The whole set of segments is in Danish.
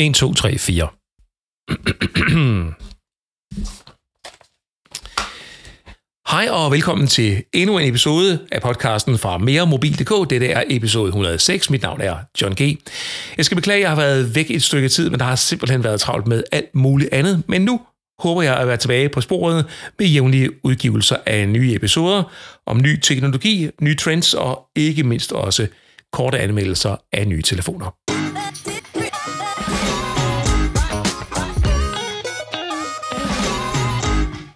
1, 2, 3, 4. Hej og velkommen til endnu en episode af podcasten fra meremobil.dk. Dette er episode 106. Mit navn er John G. Jeg skal beklage, at jeg har været væk et stykke tid, men der har simpelthen været travlt med alt muligt andet. Men nu håber jeg at være tilbage på sporet med jævnlige udgivelser af nye episoder om ny teknologi, nye trends og ikke mindst også korte anmeldelser af nye telefoner.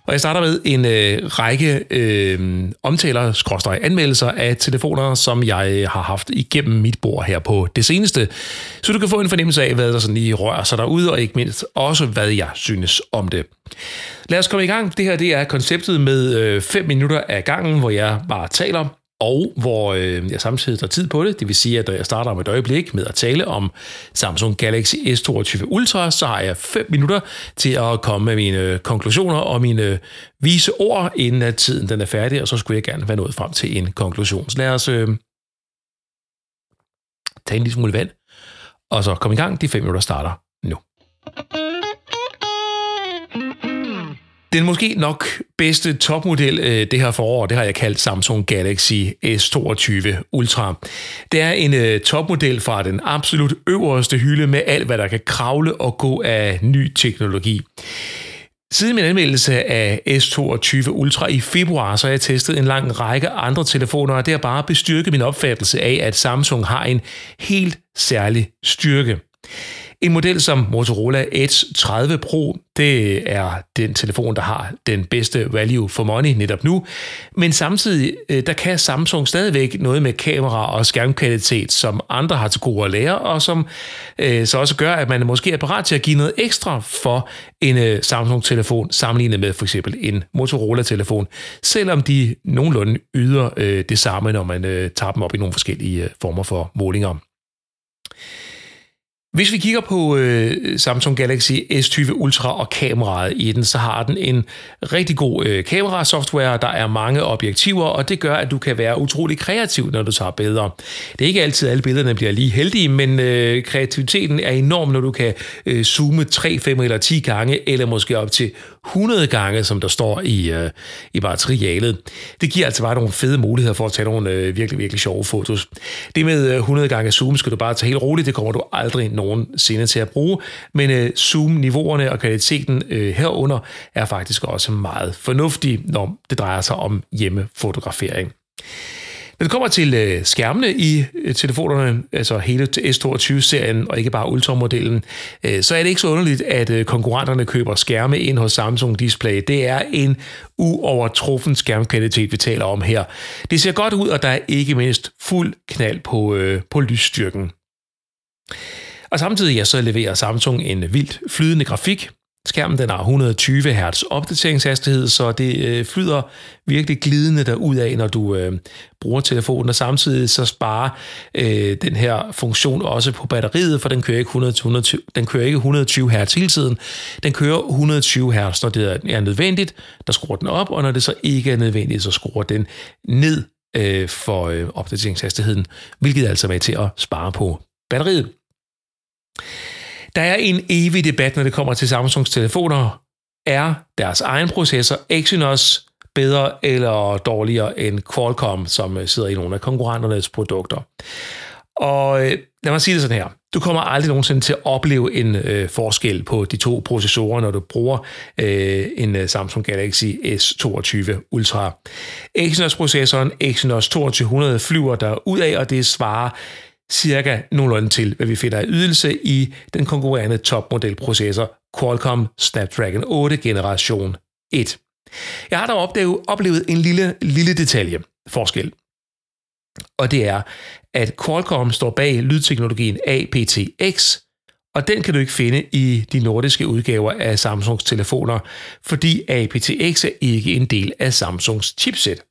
Og jeg starter med en øh, række øh, omtaler, skråstrej anmeldelser af telefoner, som jeg har haft igennem mit bord her på det seneste. Så du kan få en fornemmelse af, hvad der sådan lige rører sig derude, og ikke mindst også, hvad jeg synes om det. Lad os komme i gang. Det her det er konceptet med 5 øh, minutter af gangen, hvor jeg bare taler og hvor øh, jeg samtidig tager tid på det. Det vil sige, at når jeg starter om et øjeblik med at tale om Samsung Galaxy S22 Ultra, så har jeg 5 minutter til at komme med mine konklusioner og mine vise ord, inden at tiden den er færdig, og så skulle jeg gerne være nået frem til en konklusion. Så lad os øh, tage en lille smule vand, og så komme i gang. De 5 minutter starter nu. Den måske nok bedste topmodel øh, det her forår, det har jeg kaldt Samsung Galaxy S22 Ultra. Det er en øh, topmodel fra den absolut øverste hylde med alt, hvad der kan kravle og gå af ny teknologi. Siden min anmeldelse af S22 Ultra i februar, så har jeg testet en lang række andre telefoner, og det har bare bestyrket min opfattelse af, at Samsung har en helt særlig styrke. En model som Motorola Edge 30 Pro, det er den telefon, der har den bedste value for money netop nu. Men samtidig, øh, der kan Samsung stadigvæk noget med kamera og skærmkvalitet, som andre har til gode at lære, og som øh, så også gør, at man måske er parat til at give noget ekstra for en øh, Samsung-telefon, sammenlignet med for eksempel en Motorola-telefon, selvom de nogenlunde yder øh, det samme, når man øh, tager dem op i nogle forskellige øh, former for målinger. Hvis vi kigger på øh, Samsung Galaxy S20 Ultra og kameraet i den, så har den en rigtig god øh, kamerasoftware. Der er mange objektiver, og det gør, at du kan være utrolig kreativ, når du tager billeder. Det er ikke altid, at alle billederne bliver lige heldige, men øh, kreativiteten er enorm, når du kan øh, zoome 3, 5 eller 10 gange, eller måske op til 100 gange, som der står i, øh, i materialet. Det giver altså bare nogle fede muligheder for at tage nogle øh, virkelig, virkelig sjove fotos. Det med øh, 100 gange zoom skal du bare tage helt roligt, det kommer du aldrig nogensinde til at bruge, men øh, zoom-niveauerne og kvaliteten øh, herunder er faktisk også meget fornuftig, når det drejer sig om hjemmefotografering. Når det kommer til øh, skærmene i øh, telefonerne, altså hele S22-serien og ikke bare Ultra-modellen, øh, så er det ikke så underligt, at øh, konkurrenterne køber skærme ind hos Samsung Display. Det er en uovertruffen skærmkvalitet, vi taler om her. Det ser godt ud, og der er ikke mindst fuld knald på, øh, på lysstyrken. Og samtidig ja, så leverer Samsung en vildt flydende grafik, Skærmen den har 120 Hz opdateringshastighed, så det øh, flyder virkelig glidende derud af, når du øh, bruger telefonen, og samtidig så sparer øh, den her funktion også på batteriet, for den kører ikke 120, den kører ikke 120 Hz hele tiden. Den kører 120 Hz, når det er nødvendigt, der skruer den op, og når det så ikke er nødvendigt, så skruer den ned øh, for øh, opdateringshastigheden, hvilket altså er altså med til at spare på batteriet. Der er en evig debat, når det kommer til Samsungs telefoner. Er deres egen processor Exynos bedre eller dårligere end Qualcomm, som øh, sidder i nogle af konkurrenternes produkter? Og øh, lad mig sige det sådan her. Du kommer aldrig nogensinde til at opleve en øh, forskel på de to processorer, når du bruger øh, en øh, Samsung Galaxy S22 Ultra. Exynos-processoren Exynos 2200 flyver der ud af, og det svarer cirka nogenlunde til, hvad vi finder af ydelse i den konkurrerende topmodelprocessor Qualcomm Snapdragon 8 generation 1. Jeg har dog oplevet, oplevet en lille, lille detalje forskel. Og det er, at Qualcomm står bag lydteknologien aptX, og den kan du ikke finde i de nordiske udgaver af Samsungs telefoner, fordi aptX er ikke en del af Samsungs chipset.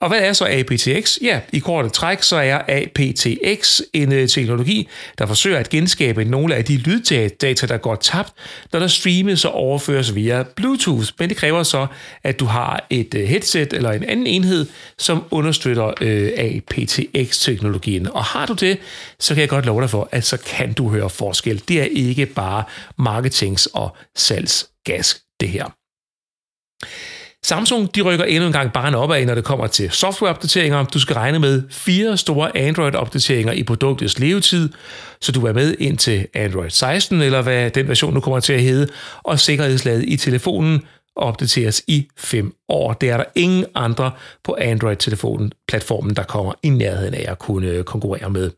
Og hvad er så aptX? Ja, i korte træk, så er aptX en øh, teknologi, der forsøger at genskabe nogle af de lyddata, der går tabt, når der streames og overføres via Bluetooth. Men det kræver så, at du har et øh, headset eller en anden enhed, som understøtter øh, aptX-teknologien. Og har du det, så kan jeg godt love dig for, at så kan du høre forskel. Det er ikke bare marketings- og salgsgas, det her. Samsung de rykker endnu en gang bare opad, når det kommer til softwareopdateringer. Du skal regne med fire store Android-opdateringer i produktets levetid, så du er med ind til Android 16, eller hvad den version nu kommer til at hedde, og sikkerhedslaget i telefonen opdateres i 5 år. Det er der ingen andre på Android-telefonen, platformen, der kommer i nærheden af at kunne konkurrere med.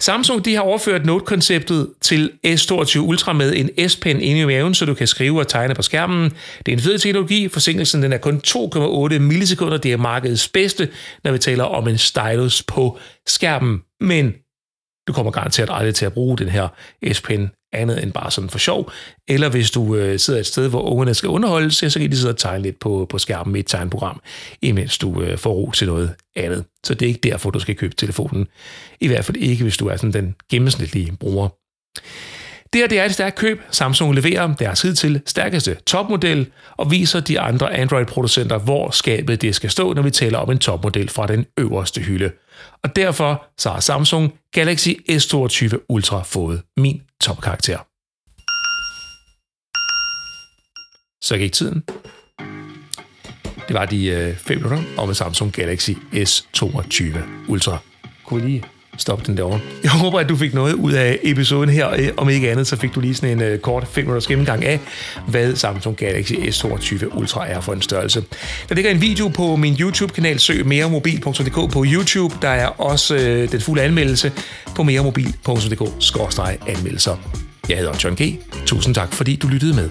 Samsung de har overført Note-konceptet til S22 Ultra med en S-pen inde i maven, så du kan skrive og tegne på skærmen. Det er en fed teknologi. Forsinkelsen den er kun 2,8 millisekunder. Det er markedets bedste, når vi taler om en stylus på skærmen. Men du kommer garanteret aldrig til at bruge den her S-pen andet end bare sådan for sjov. Eller hvis du øh, sidder et sted, hvor ungerne skal underholdes, så kan de sidde og tegne lidt på, på skærmen med et tegnprogram, imens du øh, får ro til noget andet. Så det er ikke derfor, du skal købe telefonen. I hvert fald ikke, hvis du er sådan den gennemsnitlige bruger. Det her det er et stærkt køb. Samsung leverer deres hidtil stærkeste topmodel og viser de andre Android-producenter, hvor skabet det skal stå, når vi taler om en topmodel fra den øverste hylde. Og derfor så har Samsung Galaxy S22 Ultra fået min topkarakter. Så gik tiden. Det var de 5 øh, minutter om Samsung Galaxy S22 Ultra. Kunne lige Stop den derovre? Jeg håber, at du fik noget ud af episoden her. Øh, om ikke andet, så fik du lige sådan en øh, kort 5 minutters gennemgang af, hvad Samsung Galaxy S22 Ultra er for en størrelse. Der ligger en video på min YouTube-kanal, søg meremobil.dk på YouTube. Der er også øh, den fulde anmeldelse på meremobil.dk-anmeldelser. Jeg hedder John G. Tusind tak, fordi du lyttede med.